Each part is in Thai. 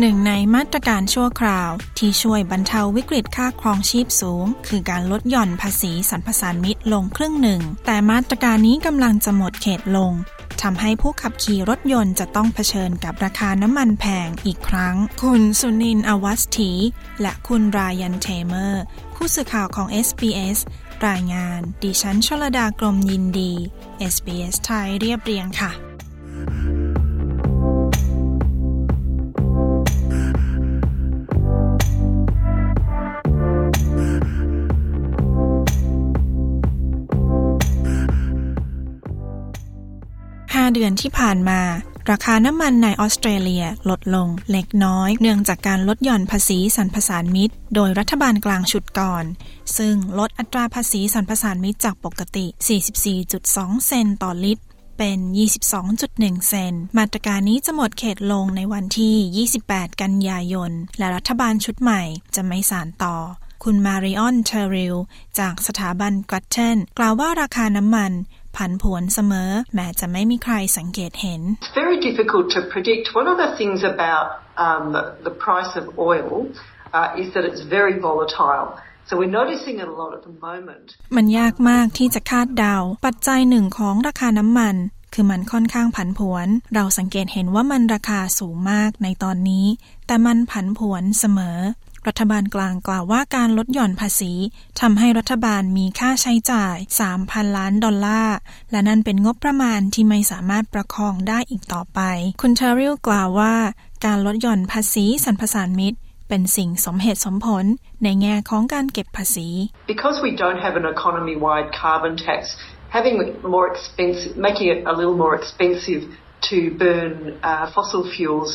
หนึ่งในมาตรการชั่วคราว ที่ช่วยบรรเทาวิกฤตค่าครองชีพสูง คือการลดหย่อนภาษีสรรพสานมิตรลงครึ่งหนึ่ง แต่มาตรการนี้กำลังจะหมดเขตลงทำให้ผู้ขับขี่รถยนต์จะต้องเผชิญกับราคาน้ำมันแพงอีกครั้ง คุณสุนินอวัสถี และคุณรายันเทเมอร์ ผู้สื่อข่าวของ SBS รายงาน ดิฉันชลดากรมยินดี SBS ไทยเรียบเรียงค่ะ เดือนที่ผ่านมา ราคาน้ำมันในออสเตรเลียลดลงเล็กน้อย เนื่องจากการลดหย่อนภาษีสรรพสานมิตร โดยรัฐบาลกลางชุดก่อน ซึ่งลดอัตราภาษีสรรพสานมิตรจากปกติ 44.2 เซนต์ต่อลิตรเป็น 22.1 เซนต์ มาตรการนี้จะหมดเขตลงในวันที่ 28 กันยายน และรัฐบาลชุดใหม่จะไม่สานต่อ คุณ Marion Terrill จากสถาบัน Grattan กล่าวว่าราคาน้ำมัน ผันผวนเสมอ แม้จะไม่มีใครสังเกตเห็น It's very difficult to predict. One of the things about um, the price of oil uh, is that it's very volatile. So we're noticing it a lot at the moment. มันยากมากที่จะคาดเดา ปัจจัยหนึ่งของราคาน้ำมันคือมันค่อนข้างผันผวน เราสังเกตเห็นว่ามันราคาสูงมากในตอนนี้ แต่มันผันผวนเสมอ รัฐบาลกลางกล่าวว่าการลดหย่อนภาษีทำให้รัฐบาลมีค่าใช้จ่าย 3,000 ล้านดอลลาร์ และนั่นเป็นงบประมาณที่ไม่สามารถประคองได้อีกต่อไป คุณเทอริลกล่าวว่า การลดหย่อนภาษีสรรพสานมิตรเป็นสิ่งสมเหตุสมผลในแง่ของการเก็บภาษี Because we don't have an economy-wide carbon tax, having more expensive, making it a little more expensive to burn uh, fossil fuels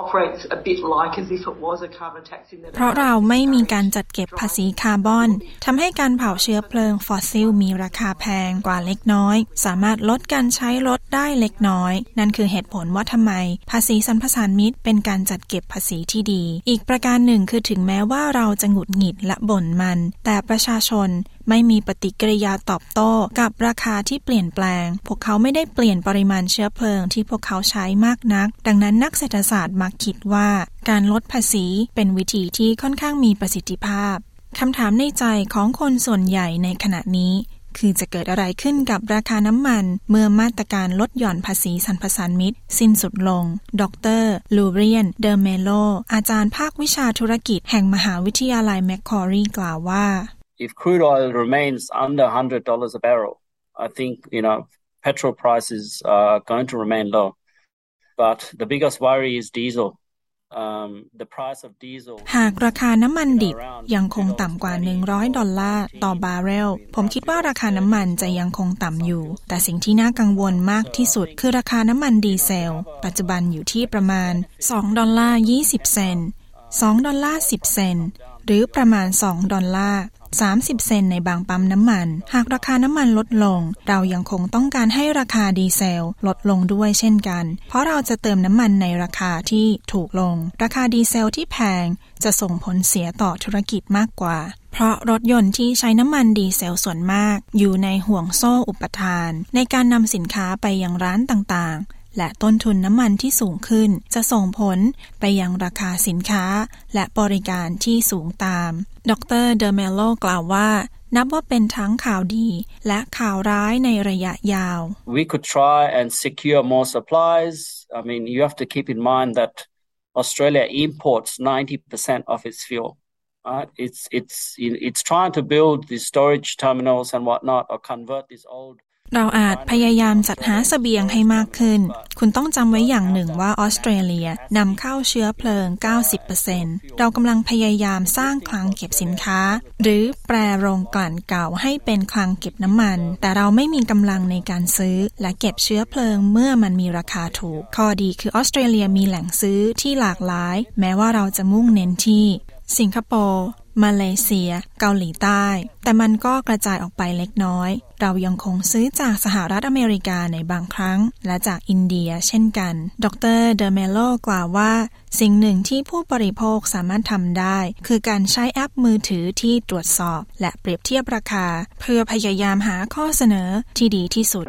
operates a bit like as if it was a carbon tax in that เพราะเราไม่มีการจัดเก็บภาษีคาร์บอนทำให้การเผาเชื้อเพลิงฟอสซิลมีราคาแพงกว่าเล็กน้อย สามารถลดการใช้รถได้เล็กน้อย นั่นคือเหตุผลว่าทำไม ภาษีสรรพสานมิตรเป็นการจัดเก็บภาษีที่ดี อีกประการหนึ่งคือถึงแม้ว่าเราจะหงุดหงิดและบ่นมัน แต่ประชาชน ไม่มีปฏิกิริยาตอบโต้กับราคาที่เปลี่ยนแปลง พวกเขาไม่ได้เปลี่ยนปริมาณเชื้อเพลิงที่พวกเขาใช้มากนัก ดังนั้นนักเศรษฐศาสตร์มักคิดว่า การลดภาษีเป็นวิธีที่ค่อนข้างมีประสิทธิภาพคำถามในใจของคนส่วนใหญ่ในขณะนี้ คือจะเกิดอะไรขึ้นกับราคาน้ำมัน เมื่อมาตรการลดหย่อนภาษีสรรพสานมิตรสิ้นสุดลง ดรลูเรียน เดอร์เมโล อาจารย์ภาควิชาธุรกิจแห่งมหาวิทยาลัยแมคคอรีกล่าวว่า if crude oil remains under $100 a barrel, I think, you know, petrol prices are going to remain low. But the biggest worry is diesel. Um, the price of diesel หากราคาน้ำมันดิบยังคงต่ำกว่า 100 ดอลลาร์ต่อบาร์เรล ผมคิดว่าราคาน้ำมันจะยังคงต่ำอยู่ แต่สิ่งที่น่ากังวลมากที่สุดคือราคาน้ำมันดีเซล ปัจจุบันอยู่ที่ประมาณ 2 ดอลลาร์ 20 เซนต์2ดอลลาร์ 10 เซนต์หรือประมาณ 2 ดอลลาร์ 30 เซนต์ในบางปั๊มน้ำมัน หากราคาน้ำมันลดลง เรายังคงต้องการให้ราคาดีเซลลดลงด้วยเช่นกัน เพราะเราจะเติมน้ำมันในราคาที่ถูกลง ราคาดีเซลที่แพงจะส่งผลเสียต่อธุรกิจมากกว่า เพราะรถยนต์ที่ใช้น้ำมันดีเซลส่วนมาก อยู่ในห่วงโซ่อุปทาน ในการนำสินค้าไปยังร้านต่างๆ และต้นทุนน้ำมันที่สูงขึ้น จะส่งผลไปยังราคาสินค้า และบริการที่สูงตาม ดรเดอเมโลกล่าวว่านับว่าเป็นทั้งข่าวดีและข่าวร้ายในระยะยาว we could try and secure more supplies. I mean, you have to keep in mind that Australia imports 90% of its fuel. Right? It's it's it's trying to build these storage terminals and whatnot, or convert these old เราอาจพยายามจัดหาสเสบียงให้มากขึ้น คุณต้องจำไว้อย่างหนึ่งว่าออสเตรเลียนำเข้าเชื้อเพลิง 90%เรากำลังพยายามสร้างคลังเก็บสินค้า หรือแปรโรงกลั่นเก่าให้เป็นคลังเก็บน้ำมัน แต่เราไม่มีกำลังในการซื้อ และเก็บเชื้อเพลิงเมื่อมันมีราคาถูก ข้อดีคือออสเตรเลียมีแหล่งซื้อที่หลากหลาย แม้ว่าเราจะมุ่งเน้นที่ สิงคโปร์ มาเลเซีย เกาหลีใต้ แต่มันก็กระจายออกไปเล็กน้อย เรายังคงซื้อจากสหรัฐอเมริกาในบางครั้ง และจากอินเดียเช่นกัน ดรเดเมโลกล่าวว่า สิ่งหนึ่งที่ผู้บริโภคสามารถทำได้ คือการใช้แอปมือถือที่ตรวจสอบ และเปรียบเทียบราคา เพื่อพยายามหาข้อเสนอที่ดีที่สุด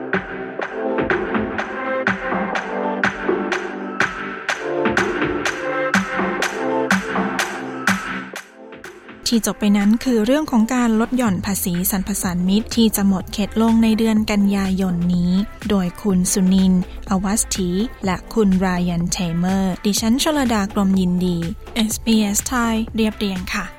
ที่จบไปนั้นคือเรื่องของการลดหย่อนภาษีสรรพสานมิตรที่จะหมดเขตลงในเดือนกันยายนนี้ โดยคุณสุนิน อวัสถี และคุณรายันเทเมอร์ ดิฉันชลดากรมยินดี SBS ไทยเรียบเรียงค่ะ